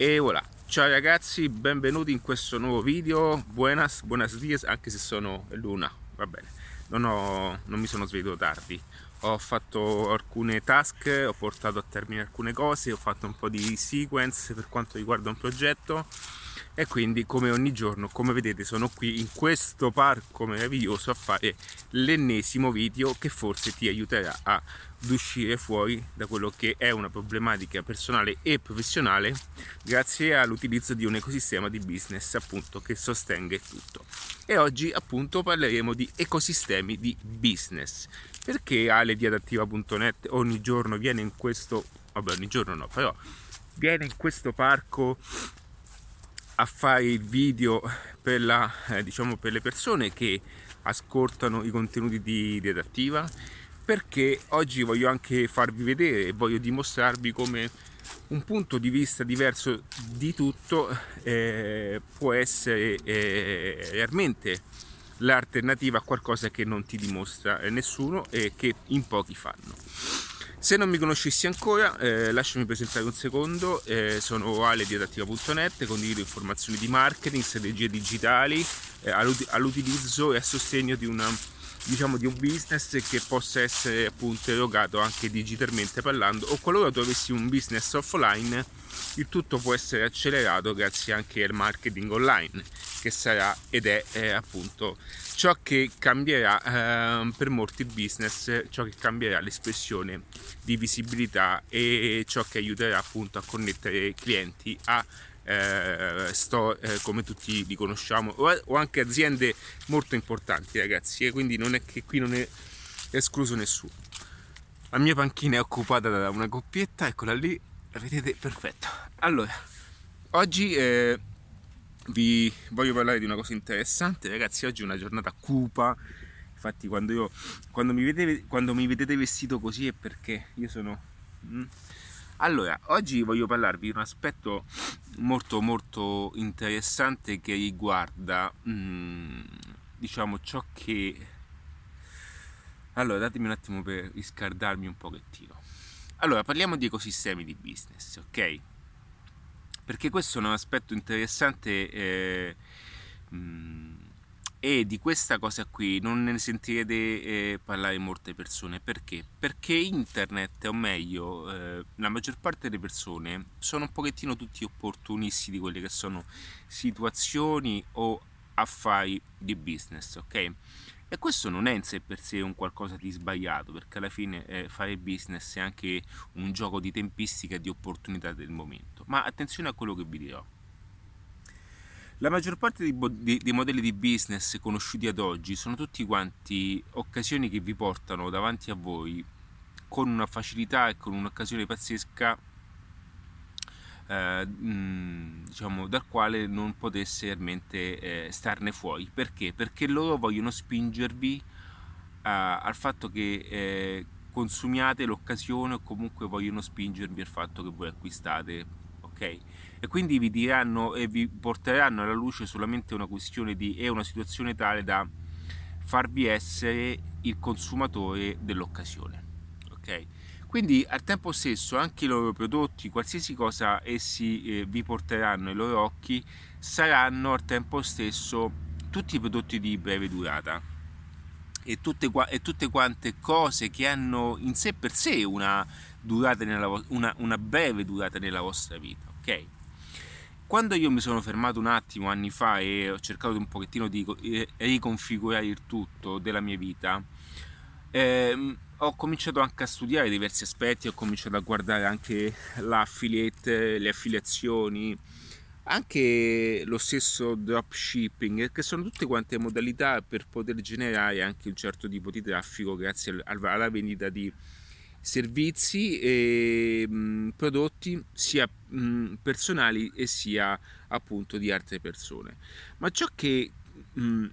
E voilà, ciao ragazzi, benvenuti in questo nuovo video. Buenas, buenas dias, anche se sono l'una, va bene. Non, ho, non mi sono svegliato tardi. Ho fatto alcune task, ho portato a termine alcune cose, ho fatto un po' di sequence per quanto riguarda un progetto e quindi come ogni giorno come vedete sono qui in questo parco meraviglioso a fare l'ennesimo video che forse ti aiuterà ad uscire fuori da quello che è una problematica personale e professionale grazie all'utilizzo di un ecosistema di business appunto che sostenga il tutto. E oggi appunto parleremo di ecosistemi di business. Perché Ale di adattiva.net ogni giorno viene in questo vabbè ogni giorno no però viene in questo parco a fare il video per, la, eh, diciamo per le persone che ascoltano i contenuti di, di Adattiva perché oggi voglio anche farvi vedere e voglio dimostrarvi come un punto di vista diverso di tutto eh, può essere eh, realmente l'alternativa a qualcosa che non ti dimostra nessuno e che in pochi fanno. Se non mi conoscessi ancora, eh, lasciami presentare un secondo, eh, sono Ale di adattiva.net, condivido informazioni di marketing, strategie digitali, eh, all'utilizzo e a sostegno di, una, diciamo, di un business che possa essere appunto erogato anche digitalmente parlando o qualora tu avessi un business offline, il tutto può essere accelerato grazie anche al marketing online che sarà ed è eh, appunto ciò che cambierà eh, per molti business, ciò che cambierà l'espressione di visibilità e ciò che aiuterà appunto a connettere clienti a eh, store eh, come tutti li conosciamo o, o, anche aziende molto importanti ragazzi e quindi non è che qui non è escluso nessuno la mia panchina è occupata da una coppietta eccola lì la vedete perfetto allora oggi eh, vi voglio parlare di una cosa interessante ragazzi oggi è una giornata cupa infatti quando, io, quando, mi, vedete, quando mi vedete vestito così è perché io sono mm. Allora oggi voglio parlarvi di un aspetto molto molto interessante che riguarda mm, diciamo ciò che allora datemi un attimo per riscaldarmi un pochettino. Allora parliamo di ecosistemi di business ok? Perché questo è un aspetto interessante eh, mh, e di questa cosa qui non ne sentirete eh, parlare molte persone perché? Perché internet, o meglio, eh, la maggior parte delle persone sono un pochettino tutti opportunisti di quelle che sono situazioni o affari di business, ok? E questo non è in sé per sé un qualcosa di sbagliato, perché alla fine eh, fare business è anche un gioco di tempistica e di opportunità del momento. Ma attenzione a quello che vi dirò. La maggior parte dei, dei, dei, modelli di business conosciuti ad oggi sono tutti quanti occasioni che vi portano davanti a voi con una facilità e con un'occasione pazzesca eh, diciamo, dal quale non potesse realmente eh, starne fuori. Perché? Perché loro vogliono spingervi eh, al fatto che eh, consumiate l'occasione o comunque vogliono spingervi al fatto che voi acquistate. Ok? E quindi vi diranno e vi porteranno alla luce solamente una questione di è una situazione tale da farvi essere il consumatore dell'occasione. Ok? Quindi al tempo stesso anche i loro prodotti, qualsiasi cosa essi eh, vi porteranno ai loro occhi, saranno al tempo stesso tutti prodotti di breve durata e tutte, e tutte quante cose che hanno in sé per sé una, durata nella, una, una breve durata nella vostra vita. Ok? Quando io mi sono fermato un attimo anni fa e ho cercato un pochettino di eh, riconfigurare il tutto della mia vita, eh, ho cominciato anche a studiare diversi aspetti, ho cominciato a guardare anche l'affiliate, le affiliazioni, anche lo stesso dropshipping, che sono tutte quante modalità per poter generare anche un certo tipo di traffico grazie alla vendita di servizi e mh, prodotti sia mh, personali e sia appunto di altre persone. Ma ciò che mh,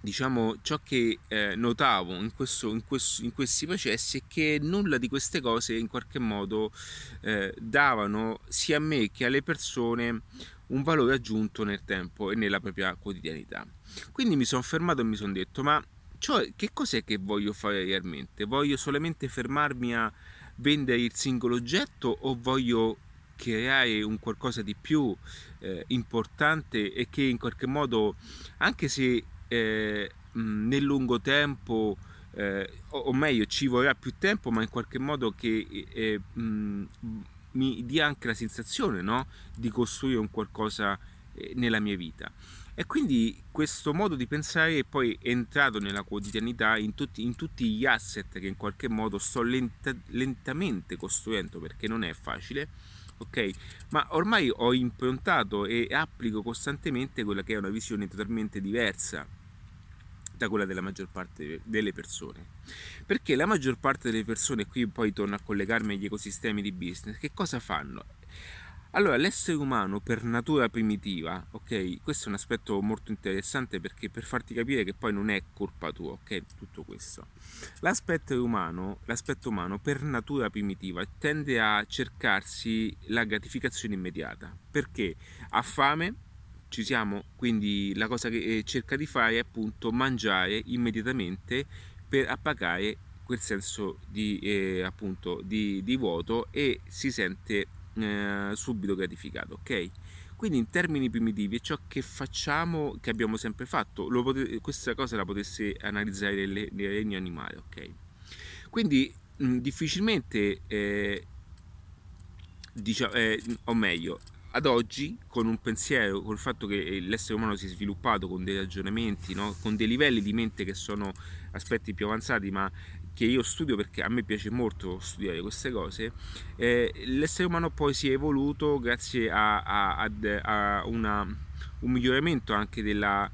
diciamo, ciò che eh, notavo in, questo, in, questo, in, questi processi è che nulla di queste cose in qualche modo eh, davano sia a me che alle persone un valore aggiunto nel tempo e nella propria quotidianità. Quindi mi sono fermato e mi sono detto, ma cioè, che cos'è che voglio fare realmente? Voglio solamente fermarmi a vendere il singolo oggetto o voglio creare un qualcosa di più eh, importante e che in qualche modo, anche se eh, nel lungo tempo, eh, o, meglio ci vorrà più tempo, ma in qualche modo che eh, mh, mi dia anche la sensazione no? di costruire un qualcosa eh, nella mia vita. E quindi questo modo di pensare è poi entrato nella quotidianità in tutti, in tutti gli asset che in qualche modo sto lenta, lentamente costruendo perché non è facile, ok? Ma ormai ho improntato e applico costantemente quella che è una visione totalmente diversa da quella della maggior parte delle persone. Perché la maggior parte delle persone, qui poi torno a collegarmi agli ecosistemi di business, che cosa fanno? Allora, l'essere umano per natura primitiva, ok? Questo è un aspetto molto interessante perché per farti capire che poi non è colpa tua, ok? Tutto questo. L'aspetto umano, l'aspetto umano per natura primitiva tende a cercarsi la gratificazione immediata. Perché ha fame, ci siamo, quindi la cosa che eh, cerca di fare è appunto mangiare immediatamente per appagare quel senso di, eh, appunto, di, di vuoto e si sente eh, subito gratificato, ok? Quindi in termini primitivi è ciò che facciamo, che abbiamo sempre fatto, potete, questa cosa la potesse analizzare nel, nel regno animale, ok? Quindi mh, difficilmente, eh, diciamo, eh, o meglio, ad oggi con un pensiero, col fatto che l'essere umano si è sviluppato con dei ragionamenti, no? con dei livelli di mente che sono aspetti più avanzati, ma che io studio perché a me piace molto studiare queste cose, eh, l'essere umano poi si è evoluto grazie a, a, a, a una, un miglioramento anche della,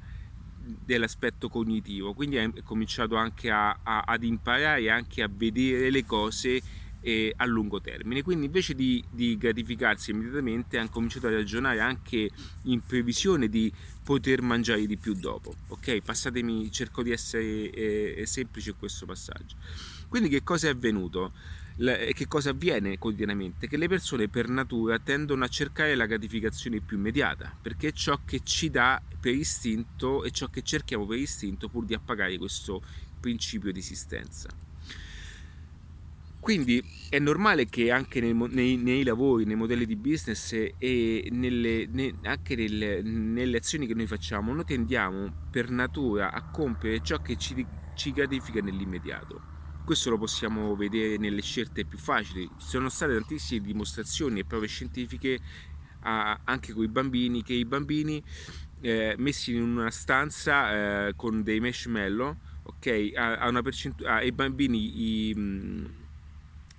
dell'aspetto cognitivo, quindi ha cominciato anche ad imparare anche a vedere le cose eh, a lungo termine. Quindi invece di, di, gratificarsi immediatamente hanno cominciato a ragionare anche in previsione di poter mangiare di più dopo. Ok, passatemi, cerco di essere eh, semplice in questo passaggio. Quindi che cosa è avvenuto? e che cosa avviene quotidianamente? Che le persone per natura tendono a cercare la gratificazione più immediata, perché è ciò che ci dà per istinto e ciò che cerchiamo per istinto pur di appagare questo principio di esistenza. Quindi è normale che anche nei, nei, nei, lavori, nei modelli di business e nelle, ne, anche nelle, nelle, azioni che noi facciamo, noi tendiamo per natura a compiere ciò che ci, ci gratifica nell'immediato. Questo lo possiamo vedere nelle scelte più facili. Ci sono state tantissime dimostrazioni e prove scientifiche a, anche con i bambini, che i bambini eh, messi in una stanza eh, con dei marshmallow, ok, a, a una percentuale, ai bambini i,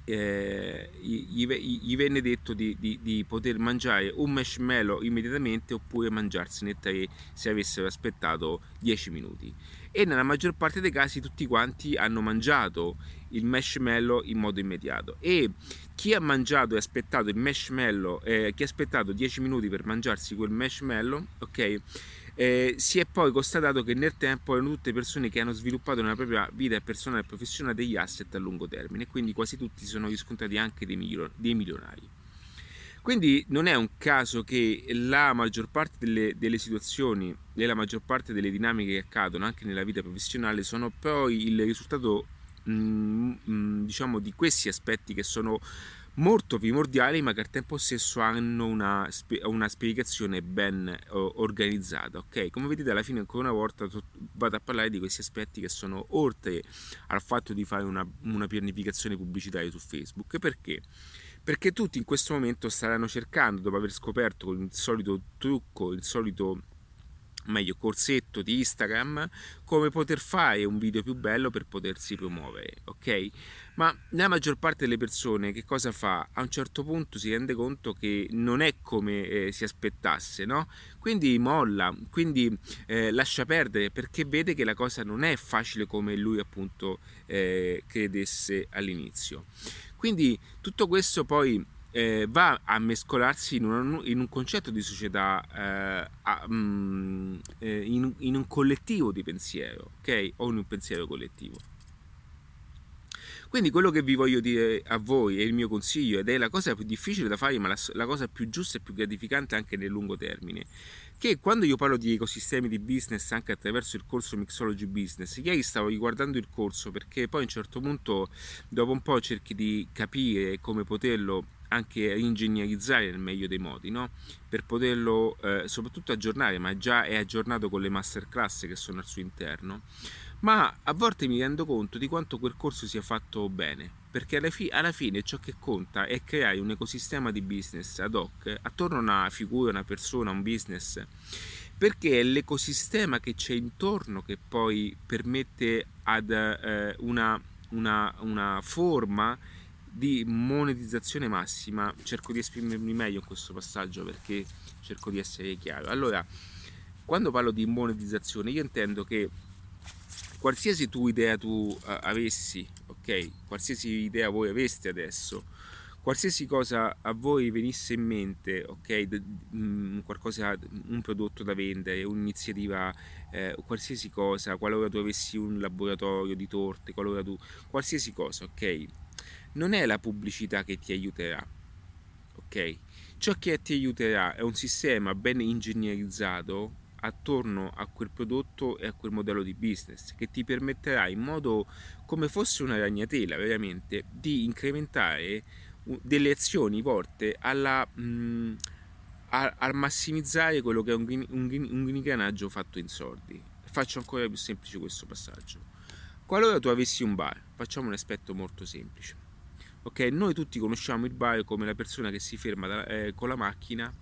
eh, gli, gli, venne detto di, di, di, poter mangiare un marshmallow immediatamente oppure mangiarsene tre se avessero aspettato 10 minuti. E nella maggior parte dei casi tutti quanti hanno mangiato il marshmallow in modo immediato. E chi ha mangiato e aspettato il marshmallow eh, chi ha aspettato 10 minuti per mangiarsi quel marshmallow ok eh, si è poi constatato che nel tempo erano tutte persone che hanno sviluppato nella propria vita personale e professionale degli asset a lungo termine, quindi quasi tutti sono riscontrati anche dei, milion- dei milionari. Quindi non è un caso che la maggior parte delle, delle, situazioni e la maggior parte delle dinamiche che accadono anche nella vita professionale sono poi il risultato mm, mm, diciamo di questi aspetti che sono molto primordiali ma che al tempo stesso hanno una, una spiegazione ben organizzata ok? Come vedete alla fine ancora una volta vado a parlare di questi aspetti che sono oltre al fatto di fare una, una pianificazione pubblicitaria su facebook. Perché? Perché tutti in questo momento staranno cercando dopo aver scoperto il solito trucco il solito meglio corsetto di Instagram come poter fare un video più bello per potersi promuovere ok? Ma la maggior parte delle persone che cosa fa? A un certo punto si rende conto che non è come eh, si aspettasse no? Quindi molla quindi eh, lascia perdere perché vede che la cosa non è facile come lui appunto eh, credesse all'inizio. Quindi tutto questo poi eh, va a mescolarsi in, una, in, un concetto di società, eh, a, mm, eh, in, in, un collettivo di pensiero, ok? O in un pensiero collettivo. Quindi quello che vi voglio dire a voi è il mio consiglio ed è la cosa più difficile da fare, ma la, la cosa più giusta e più gratificante anche nel lungo termine, che quando io parlo di ecosistemi di business anche attraverso il corso Mixology Business, ieri stavo riguardando il corso perché poi a un certo punto dopo un po' cerchi di capire come poterlo anche ingegnerizzare nel meglio dei modi, no? per poterlo eh, soprattutto aggiornare, ma già è aggiornato con le masterclass che sono al suo interno. Ma a volte mi rendo conto di quanto quel corso sia fatto bene, perché alla, fi- alla fine ciò che conta è creare un ecosistema di business ad hoc attorno a una figura, una persona, un business, perché è l'ecosistema che c'è intorno che poi permette ad eh, una, una, una forma di monetizzazione massima cerco di esprimermi meglio in questo passaggio perché cerco di essere chiaro. Allora quando parlo di monetizzazione io intendo che qualsiasi tu idea tu uh, avessi ok? Qualsiasi idea voi aveste adesso qualsiasi cosa a voi venisse in mente ok? Mm, qualcosa un prodotto da vendere un'iniziativa eh, qualsiasi cosa qualora tu avessi un laboratorio di torte qualora tu qualsiasi cosa ok non è la pubblicità che ti aiuterà, ok? Ciò che ti aiuterà è un sistema ben ingegnerizzato attorno a quel prodotto e a quel modello di business che ti permetterà in modo come fosse una ragnatela veramente di incrementare delle azioni volte alla, mh, mm, a, a, massimizzare quello che è un, un, fatto in soldi. Faccio ancora più semplice questo passaggio. Qualora tu avessi un bar, facciamo un aspetto molto semplice Ok, noi tutti conosciamo il bar come la persona che si ferma da, eh, con la macchina,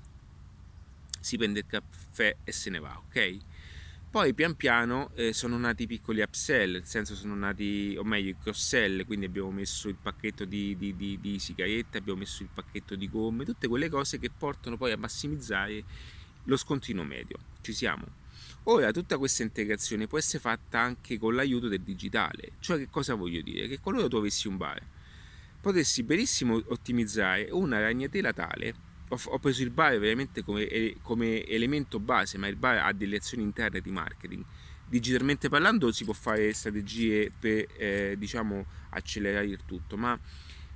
si prende il caffè e se ne va, ok? Poi pian piano eh, sono nati i piccoli upsell, nel senso sono nati, o meglio, i cross-sell, quindi abbiamo messo il pacchetto di, di, di, di sigarette, abbiamo messo il pacchetto di gomme, tutte quelle cose che portano poi a massimizzare lo scontino medio. Ci siamo? Ora, tutta questa integrazione può essere fatta anche con l'aiuto del digitale. Cioè, che cosa voglio dire? Che qualora tu avessi un bar potessi benissimo ottimizzare una ragnatela tale ho, ho preso il bar veramente come, come, elemento base ma il bar ha delle azioni interne di marketing. Digitalmente parlando si può fare strategie per eh, diciamo accelerare il tutto ma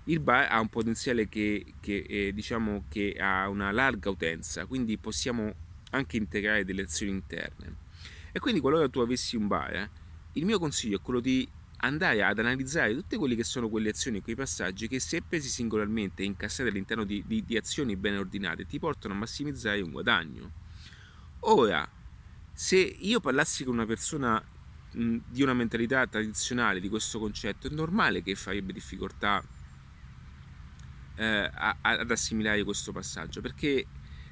il bar ha un potenziale che, che eh, diciamo che ha una larga utenza quindi possiamo anche integrare delle azioni interne. E quindi qualora tu avessi un bar il mio consiglio è quello di andare ad analizzare tutte quelle che sono quelle azioni, quei passaggi che se presi singolarmente e incassati all'interno di, di, di azioni ben ordinate ti portano a massimizzare un guadagno. Ora, se io parlassi con una persona mh, di una mentalità tradizionale di questo concetto, è normale che farebbe difficoltà eh, a, ad assimilare questo passaggio, perché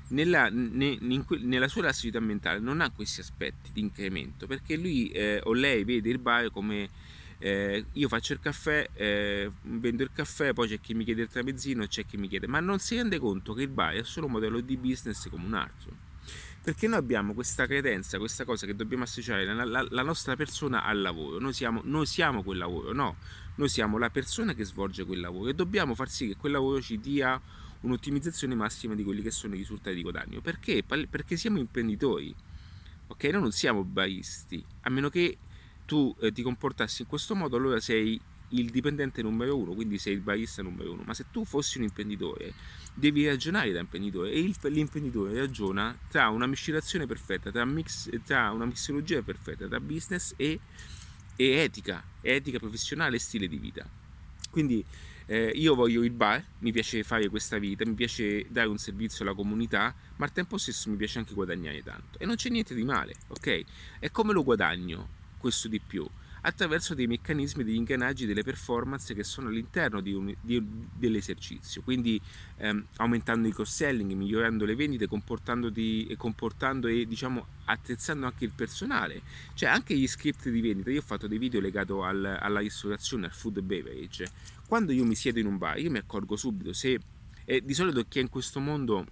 nella, ne, in, nella sua elasticità mentale non ha questi aspetti di incremento, perché lui eh, o lei vede il bar come eh, io faccio il caffè, eh, vendo il caffè, poi c'è chi mi chiede il tramezzino, c'è chi mi chiede, ma non si rende conto che il bar è solo un modello di business come un altro. Perché noi abbiamo questa credenza, questa cosa che dobbiamo associare la, la, la nostra persona al lavoro. Noi siamo, noi siamo quel lavoro, no, noi siamo la persona che svolge quel lavoro e dobbiamo far sì che quel lavoro ci dia un'ottimizzazione massima di quelli che sono i risultati di guadagno. Perché? Perché siamo imprenditori, ok? Noi non siamo baristi, a meno che tu eh, ti comportassi in questo modo, allora sei il dipendente numero uno, quindi sei il barista numero uno. Ma se tu fossi un imprenditore, devi ragionare da imprenditore e il, l'imprenditore ragiona tra una miscelazione perfetta, tra, mix, tra una mixologia perfetta tra business e, e etica, etica professionale e stile di vita. Quindi eh, io voglio il bar, mi piace fare questa vita, mi piace dare un servizio alla comunità, ma al tempo stesso mi piace anche guadagnare tanto. E non c'è niente di male, ok? E come lo guadagno? Questo di più attraverso dei meccanismi degli ingranaggi delle performance che sono all'interno di un, di, dell'esercizio, quindi ehm, aumentando i cross-selling, migliorando le vendite, comportando, di, comportando e diciamo attrezzando anche il personale, cioè anche gli script di vendita. Io ho fatto dei video legati al, alla ristorazione, al food beverage. Quando io mi siedo in un bar, io mi accorgo subito se e di solito chi è in questo mondo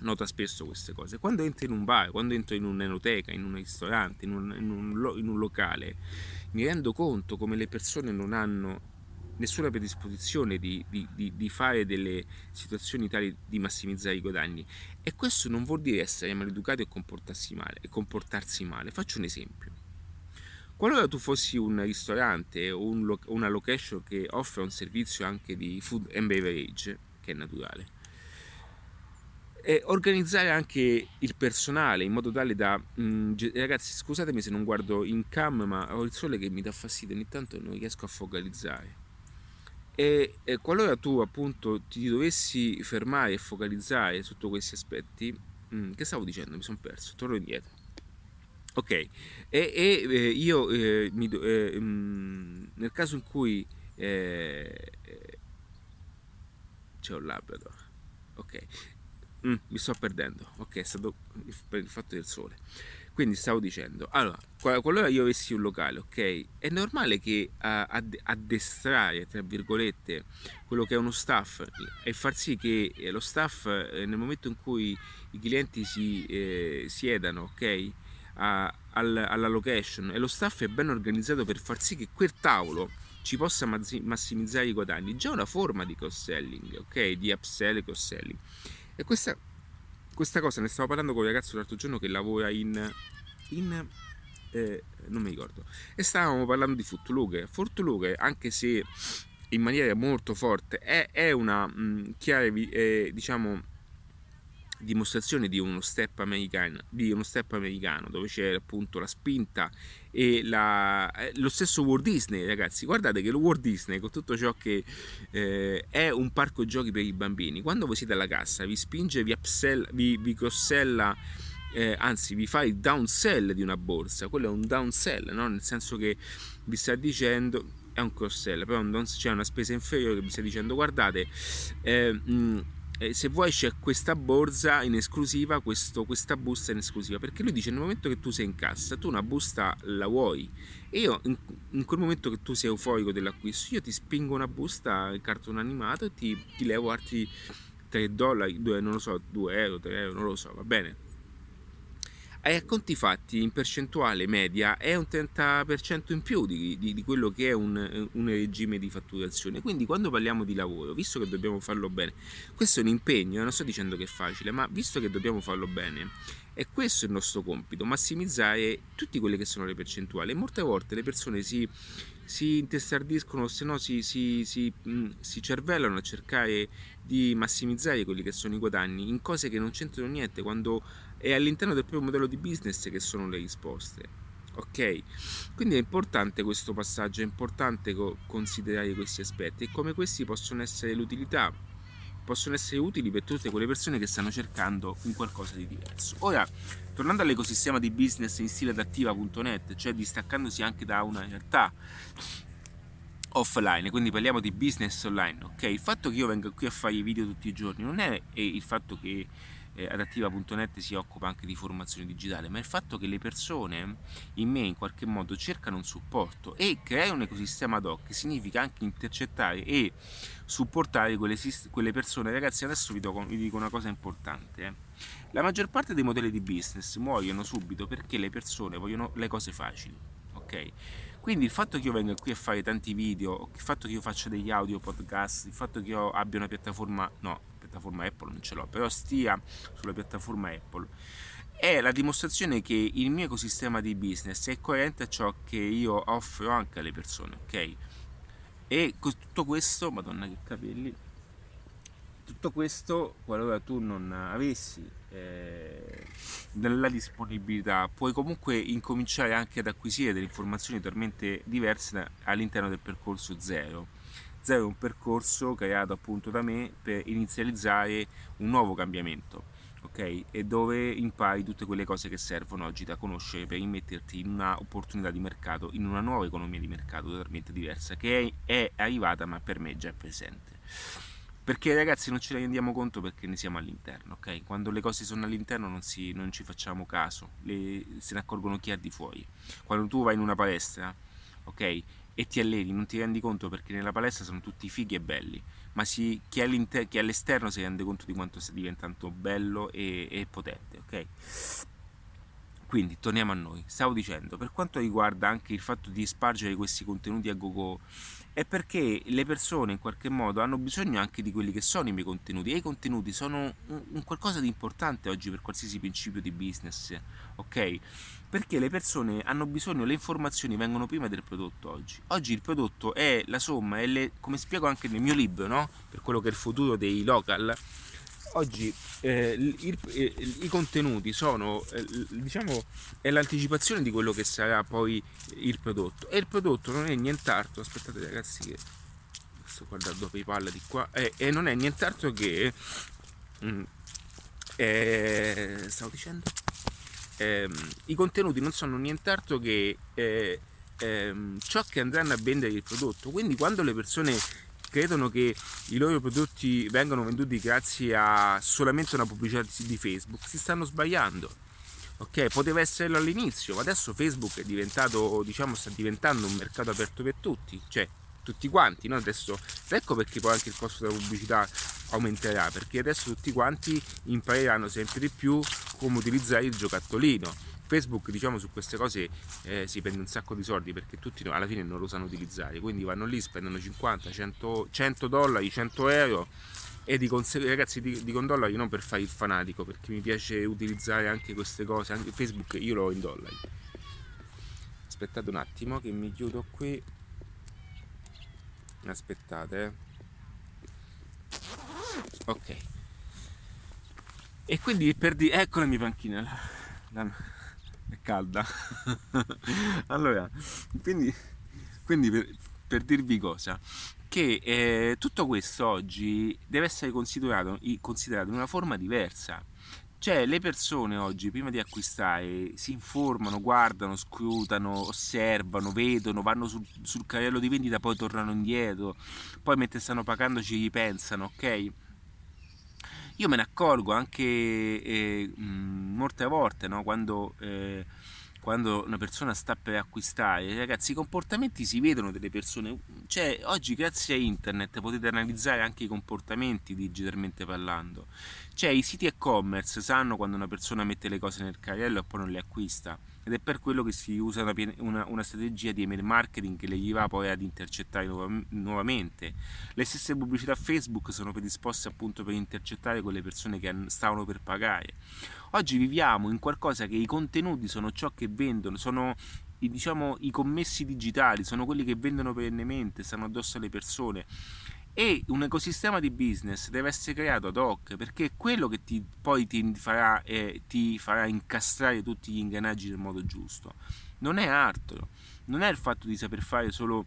nota spesso queste cose. Quando entro in un bar, quando entro in un'enoteca, in un ristorante, in un, in un, in un locale, mi rendo conto come le persone non hanno nessuna predisposizione di, di, di, di, fare delle situazioni tali di massimizzare i guadagni. E questo non vuol dire essere maleducati e comportarsi male. E comportarsi male. Faccio un esempio. Qualora tu fossi un ristorante o un, una location che offre un servizio anche di food and beverage, che è naturale, e organizzare anche il personale in modo tale da mh, mm, ragazzi scusatemi se non guardo in cam ma ho il sole che mi dà fastidio ogni tanto non riesco a focalizzare E, e, qualora tu appunto ti dovessi fermare e focalizzare sotto questi aspetti, mm, che stavo dicendo? Mi sono perso, torno indietro. Ok, e, e eh, io eh, mi, eh, mm, nel caso in cui eh, c'è un Labrador, ok, mm, mi sto perdendo, ok, è stato il fatto del sole. Quindi stavo dicendo, allora, qualora io avessi un locale, ok, è normale che addestrare, tra virgolette, quello che è uno staff e far sì che eh, lo staff eh, nel momento in cui i clienti si eh, siedano, ok, a, alla location e lo staff è ben organizzato per far sì che quel tavolo ci possa massimizzare i guadagni, già una forma di cross-selling, ok, di upsell e cross-selling. E questa questa cosa ne stavo parlando con un ragazzo l'altro giorno che lavora in, in eh, non mi ricordo. E stavamo parlando di Footlook Footlook anche se in maniera molto forte è, è una mh, chiara eh, diciamo dimostrazione di uno step americano, di uno step americano dove c'è appunto la spinta e la, eh, lo stesso Walt Disney ragazzi guardate che lo Walt Disney con tutto ciò che eh, è un parco giochi per i bambini quando voi siete alla cassa vi spinge vi upsell vi, vi crossella eh, anzi vi fa il downsell di una borsa quello è un downsell no? nel senso che vi sta dicendo è un cross sell però c'è una spesa inferiore che vi sta dicendo guardate eh, mh, eh, se vuoi c'è questa borsa in esclusiva, questo, questa busta in esclusiva, perché lui dice nel momento che tu sei in cassa, tu una busta la vuoi e io in, in quel momento che tu sei euforico dell'acquisto, io ti spingo una busta in cartone animato e ti, ti levo altri 3 dollari, 2, non lo so, 2 euro, 3 euro, non lo so, va bene a conti fatti in percentuale media è un 30% in più di, di, di quello che è un, un, regime di fatturazione. Quindi quando parliamo di lavoro, visto che dobbiamo farlo bene, questo è un impegno, non sto dicendo che è facile, ma visto che dobbiamo farlo bene, è questo il nostro compito, massimizzare tutte quelle che sono le percentuali. Molte volte le persone si, si intestardiscono, se no si, si, si, si cervellano a cercare di massimizzare quelli che sono i guadagni in cose che non c'entrano niente quando è all'interno del proprio modello di business che sono le risposte. Ok? Quindi è importante questo passaggio, è importante considerare questi aspetti e come questi possono essere l'utilità, possono essere utili per tutte quelle persone che stanno cercando un qualcosa di diverso. Ora, tornando all'ecosistema di business in stile adattiva.net, cioè distaccandosi anche da una realtà offline, quindi parliamo di business online, ok? Il fatto che io venga qui a fare i video tutti i giorni non è il fatto che adattiva.net si occupa anche di formazione digitale, ma il fatto che le persone in me in qualche modo cercano un supporto e creare un ecosistema ad hoc significa anche intercettare e supportare quelle, quelle persone. Ragazzi, adesso vi, do, vi, dico una cosa importante. Eh. La maggior parte dei modelli di business muoiono subito perché le persone vogliono le cose facili, ok? Quindi il fatto che io venga qui a fare tanti video, il fatto che io faccia degli audio podcast, il fatto che io abbia una piattaforma, no, piattaforma Apple non ce l'ho, però stia sulla piattaforma Apple, è la dimostrazione che il mio ecosistema di business è coerente a ciò che io offro anche alle persone, ok? E con tutto questo, madonna che capelli, tutto questo, qualora tu non avessi eh, la disponibilità, puoi comunque incominciare anche ad acquisire delle informazioni totalmente diverse all'interno del percorso zero È un percorso creato appunto da me per inizializzare un nuovo cambiamento, ok? E dove impari tutte quelle cose che servono oggi da conoscere per immetterti in una opportunità di mercato, in una nuova economia di mercato totalmente diversa, che è, è arrivata ma per me già è presente perché ragazzi non ce ne rendiamo conto perché ne siamo all'interno, ok? Quando le cose sono all'interno non, si, non ci facciamo caso, le, se ne accorgono chi è di fuori. Quando tu vai in una palestra, ok? E ti alleni, non ti rendi conto perché nella palestra sono tutti fighi e belli, ma si, chi, è chi, è all'esterno si rende conto di quanto stai diventando bello e, e potente, ok? Quindi torniamo a noi. Stavo dicendo, per quanto riguarda anche il fatto di spargere questi contenuti a GoGo è perché le persone in qualche modo hanno bisogno anche di quelli che sono i miei contenuti e i contenuti sono un, un qualcosa di importante oggi per qualsiasi principio di business, ok? Perché le persone hanno bisogno, le informazioni vengono prima del prodotto oggi. Oggi il prodotto è la somma, è le, come spiego anche nel mio libro, no? Per quello che è il futuro dei local, oggi eh, il, eh, i contenuti sono eh, diciamo è l'anticipazione di quello che sarà poi il prodotto e il prodotto non è nient'altro aspettate ragazzi che sto guardando PayPal di qua, e, e non è nient'altro che... Mm, eh, stavo dicendo? Eh, I contenuti non sono nient'altro che eh, ehm, ciò che andranno a vendere il prodotto. Quindi quando le persone credono che i loro prodotti vengano venduti grazie a solamente una pubblicità di Facebook, si stanno sbagliando. Ok, poteva esserlo all'inizio, ma adesso Facebook è diventato, diciamo, sta diventando un mercato aperto per tutti, cioè tutti quanti, no? Adesso ecco perché poi anche il costo della pubblicità aumenterà, perché adesso tutti quanti impareranno sempre di più come utilizzare il giocattolino Facebook diciamo su queste cose eh, si prende un sacco di soldi perché tutti alla fine non lo sanno utilizzare, quindi vanno lì, spendono 50, 100, 100 dollari, 100 euro e dicono ragazzi dico in dollari non per fare il fanatico perché mi piace utilizzare anche queste cose, anche Facebook io lo ho in dollari. Aspettate un attimo che mi chiudo qui. Aspettate. Eh. Ok. E quindi per dire, ecco la mia panchina. La, la, è calda. allora, quindi, quindi per, per, dirvi cosa, che eh, tutto questo oggi deve essere considerato, considerato in una forma diversa. Cioè, le persone oggi, prima di acquistare, si informano, guardano, scrutano, osservano, vedono, vanno sul, sul carrello di vendita, poi tornano indietro, poi mentre stanno pagando ci ripensano, ok? Io me ne accorgo anche eh, molte volte no? quando, eh, quando, una persona sta per acquistare, ragazzi, i comportamenti si vedono delle persone. Cioè, oggi grazie a internet potete analizzare anche i comportamenti digitalmente parlando. Cioè, i siti e-commerce sanno quando una persona mette le cose nel carrello e poi non le acquista ed è per quello che si usa una, una, una strategia di email marketing che le gli va poi ad intercettare nuov- nuovamente. Le stesse pubblicità Facebook sono predisposte appunto per intercettare quelle persone che stavano per pagare. Oggi viviamo in qualcosa che i contenuti sono ciò che vendono, sono i, diciamo, i commessi digitali, sono quelli che vendono perennemente, stanno addosso alle persone e un ecosistema di business deve essere creato ad hoc perché è quello che ti, poi ti farà, eh, ti farà incastrare tutti gli ingranaggi nel modo giusto. Non è altro, non è il fatto di saper fare solo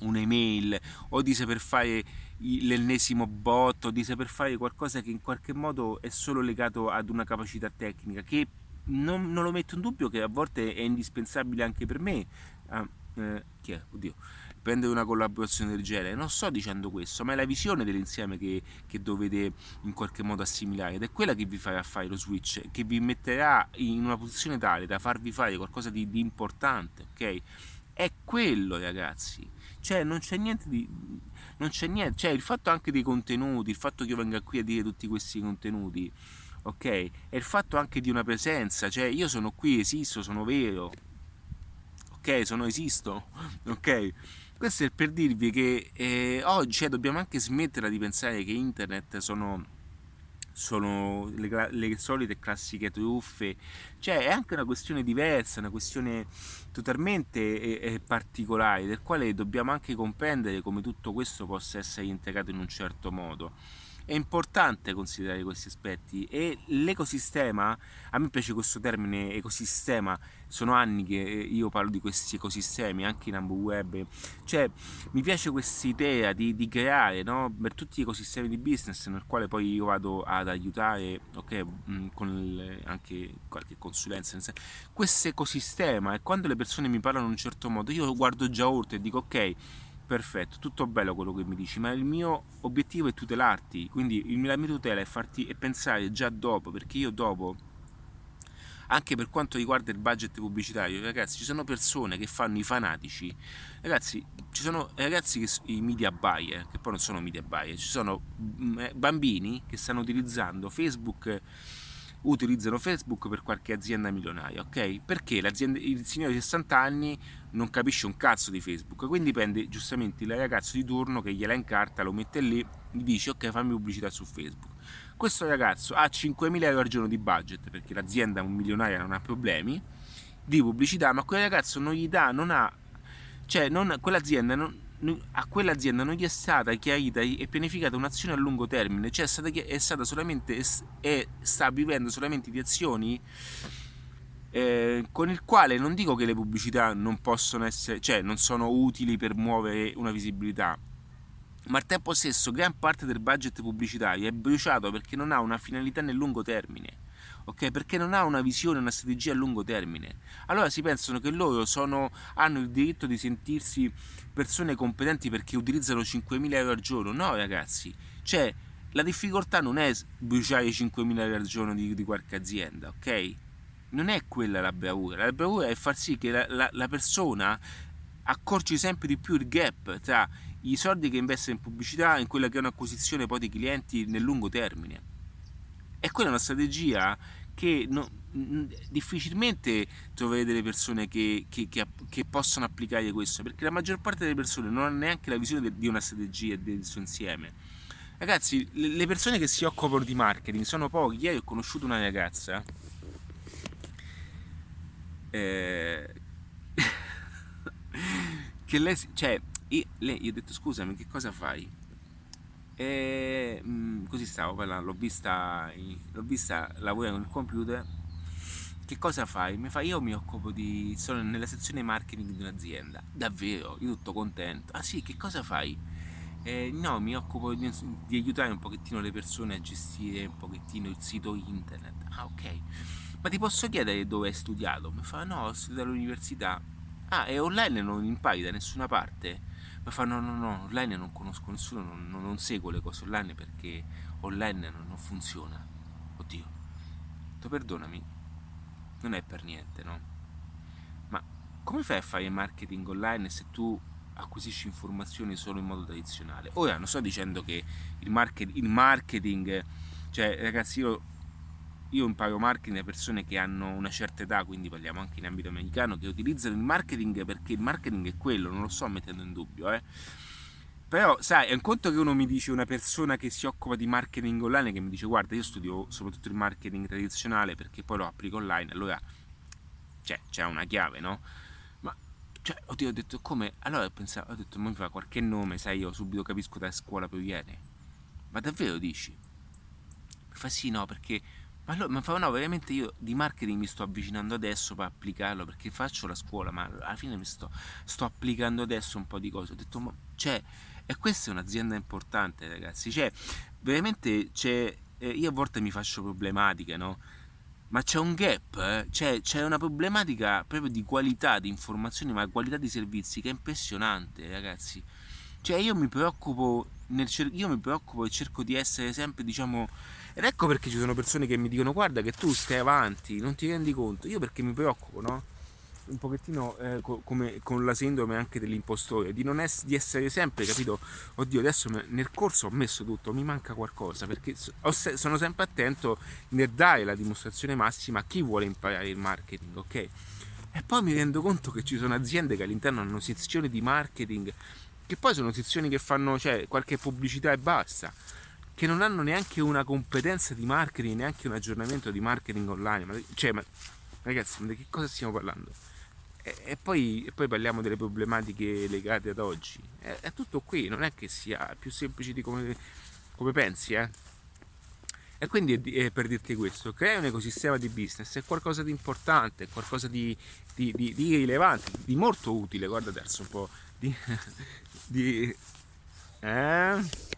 un'email o di saper fare l'ennesimo bot o di saper fare qualcosa che in qualche modo è solo legato ad una capacità tecnica che non, non lo metto in dubbio che a volte è indispensabile anche per me. Ah, eh, chi è? Oddio prendere una collaborazione del genere. Non sto dicendo questo, ma è la visione dell'insieme che, che dovete in qualche modo assimilare ed è quella che vi farà fare lo switch, che vi metterà in una posizione tale da farvi fare qualcosa di, di importante, ok? È quello, ragazzi. Cioè, non c'è niente di. Non c'è niente. Cioè, il fatto anche dei contenuti, il fatto che io venga qui a dire tutti questi contenuti, ok? È il fatto anche di una presenza. Cioè, io sono qui, esisto, sono vero. Ok, sono esisto. Ok? Questo è per dirvi che eh, oggi cioè, dobbiamo anche smettere di pensare che internet sono, sono le, le, solite classiche truffe, cioè è anche una questione diversa, una questione totalmente eh, particolare, del quale dobbiamo anche comprendere come tutto questo possa essere integrato in un certo modo è importante considerare questi aspetti e l'ecosistema, a me piace questo termine ecosistema, sono anni che io parlo di questi ecosistemi anche in ambo web, cioè mi piace questa idea di, di creare no? per tutti gli ecosistemi di business nel quale poi io vado ad aiutare, ok, mm, con il, anche qualche consulenza, questo ecosistema e quando le persone mi parlano in un certo modo io guardo già oltre e dico ok, perfetto, tutto bello quello che mi dici, ma il mio obiettivo è tutelarti, quindi la mia tutela è farti e pensare già dopo, perché io dopo, anche per quanto riguarda il budget pubblicitario, ragazzi, ci sono persone che fanno i fanatici, ragazzi, ci sono ragazzi che i media buyer, che poi non sono media buyer, ci sono mm, eh, bambini che stanno utilizzando Facebook utilizzano Facebook per qualche azienda milionaria, ok? Perché il signore di 60 anni non capisce un cazzo di Facebook, quindi prende giustamente il ragazzo di turno che gliela incarta, lo mette lì, gli dice ok fammi pubblicità su Facebook. Questo ragazzo ha 5.000 euro al giorno di budget perché l'azienda un milionaria non ha problemi di pubblicità, ma quel ragazzo non gli dà, non ha, cioè non, quell'azienda non, a quell'azienda non gli è stata chiarita e pianificata un'azione a lungo termine, cioè è stata, è stata solamente e sta vivendo solamente di azioni eh, con il quale non dico che le pubblicità non possono essere, cioè non sono utili per muovere una visibilità, ma al tempo stesso gran parte del budget pubblicitario è bruciato perché non ha una finalità nel lungo termine. ok? Perché non ha una visione, una strategia a lungo termine. Allora si pensano che loro sono, hanno il diritto di sentirsi persone competenti perché utilizzano 5.000 euro al giorno. No, ragazzi, cioè la difficoltà non è bruciare 5.000 euro al giorno di, di qualche azienda, ok? Non è quella la bravura, la bravura è far sì che la, la, la persona accorci sempre di più il gap tra i soldi che investe in pubblicità e quella che è un'acquisizione poi di clienti nel lungo termine. E quella è una strategia che no, difficilmente troverete delle persone che, che, che, che, possono applicare questo, perché la maggior parte delle persone non ha neanche la visione di una strategia del suo insieme. Ragazzi, le persone che si occupano di marketing sono pochi. Ieri ho conosciuto una ragazza eh, che lei, cioè, io, lei, io ho detto scusami, che cosa fai? E mh, mm, così stavo parlando, l'ho vista, l'ho vista lavorare con il computer. Che cosa fai? Mi fa, io mi occupo di. sono nella sezione marketing di un'azienda. Davvero, io tutto contento. Ah sì, che cosa fai? Eh, no, mi occupo di, di, aiutare un pochettino le persone a gestire un pochettino il sito internet. Ah, ok. Ma ti posso chiedere dove hai studiato? Mi fa, no, ho studiato all'università. Ah, e online non impari da nessuna parte? Mi fa, no, no, no, online non conosco nessuno, non, non, non seguo le cose online perché online non, non funziona. Oddio. Tu perdonami, non è per niente, no? Ma come fai a fare marketing online se tu acquisisci informazioni solo in modo tradizionale. Ora non sto dicendo che il, market, il marketing, cioè ragazzi io, io, imparo marketing da persone che hanno una certa età, quindi parliamo anche in ambito americano, che utilizzano il marketing perché il marketing è quello, non lo sto mettendo in dubbio, eh. Però, sai, è un conto che uno mi dice una persona che si occupa di marketing online che mi dice guarda, io studio soprattutto il marketing tradizionale perché poi lo applico online, allora cioè, c'è una chiave, no? Cioè, oddio, ho detto come? Allora ho pensato, ho detto, mi fa qualche nome, sai, io subito capisco da scuola proviene. Ma davvero dici? Mi fa sì, no, perché... Ma allora, mi fa no, veramente io di marketing mi sto avvicinando adesso per applicarlo, perché faccio la scuola, ma alla fine mi sto, sto applicando adesso un po' di cose. Ho detto, ma... Cioè, e questa è un'azienda importante, ragazzi. Cioè, veramente, c'è... Eh, io a volte mi faccio problematiche, no? ma c'è un gap, eh? c'è, c'è, una problematica proprio di qualità di informazioni, ma qualità di servizi che è impressionante, ragazzi. Cioè io mi preoccupo, cer- io mi preoccupo e cerco di essere sempre, diciamo... Ed ecco perché ci sono persone che mi dicono guarda che tu stai avanti, non ti rendi conto. Io perché mi preoccupo, no? un pochettino eh, co- come con la sindrome anche dell'impostore, di, non ess- di essere sempre, capito? Oddio, adesso me- nel corso ho messo tutto, mi manca qualcosa, perché so- se- sono sempre attento nel dare la dimostrazione massima a chi vuole imparare il marketing, ok? E poi mi rendo conto che ci sono aziende che all'interno hanno sezioni di marketing, che poi sono sezioni che fanno cioè, qualche pubblicità e basta, che non hanno neanche una competenza di marketing, neanche un aggiornamento di marketing online. Ma, cioè, ma, ragazzi, ma di che cosa stiamo parlando? E, poi, e, poi, parliamo delle problematiche legate ad oggi. È, è, tutto qui, non è che sia più semplice di come, come pensi, eh? E quindi è, per dirti questo, crea un ecosistema di business, è qualcosa di importante, è qualcosa di, di, di, di rilevante, di molto utile, guarda adesso un po' di... di eh?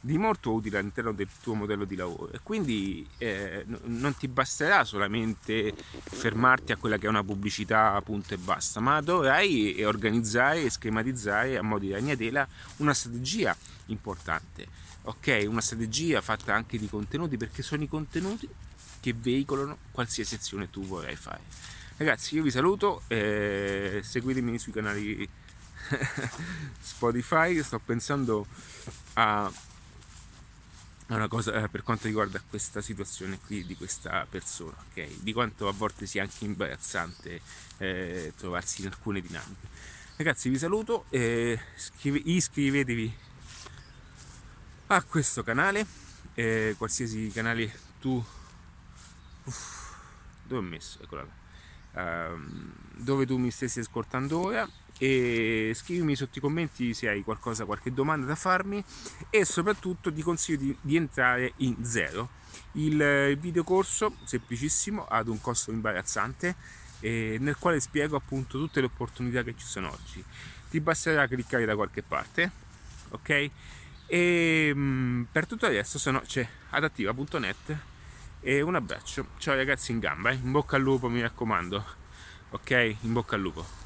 Di molto utile all'interno del tuo modello di lavoro. E quindi eh, non ti basterà solamente fermarti a quella che è una pubblicità punto e basta ma dovrai organizzare e schematizzare a mo' di ragnatela una strategia importante ok? Una strategia fatta anche di contenuti perché sono i contenuti che veicolano qualsiasi azione tu vorrai fare. Ragazzi io vi saluto eh, seguitemi sui canali Spotify sto pensando a una cosa eh, per quanto riguarda questa situazione qui di questa persona, ok? Di quanto a volte sia anche imbarazzante eh, trovarsi in alcune dinamiche. Ragazzi, vi saluto, eh, iscrivetevi a questo canale, eh, qualsiasi canale tu... Uff, dove ho messo? Eccola là. Uh, dove tu mi stessi ascoltando ora e scrivimi sotto i commenti se hai qualcosa, qualche domanda da farmi e soprattutto ti consiglio di, di entrare in zero. Il videocorso semplicissimo ad un costo imbarazzante eh, nel quale spiego appunto tutte le opportunità che ci sono oggi. Ti basterà cliccare da qualche parte, ok? E mh, per tutto adesso se no c'è adattiva.net e un abbraccio. Ciao ragazzi in gamba, eh? in bocca al lupo mi raccomando. Ok? In bocca al lupo.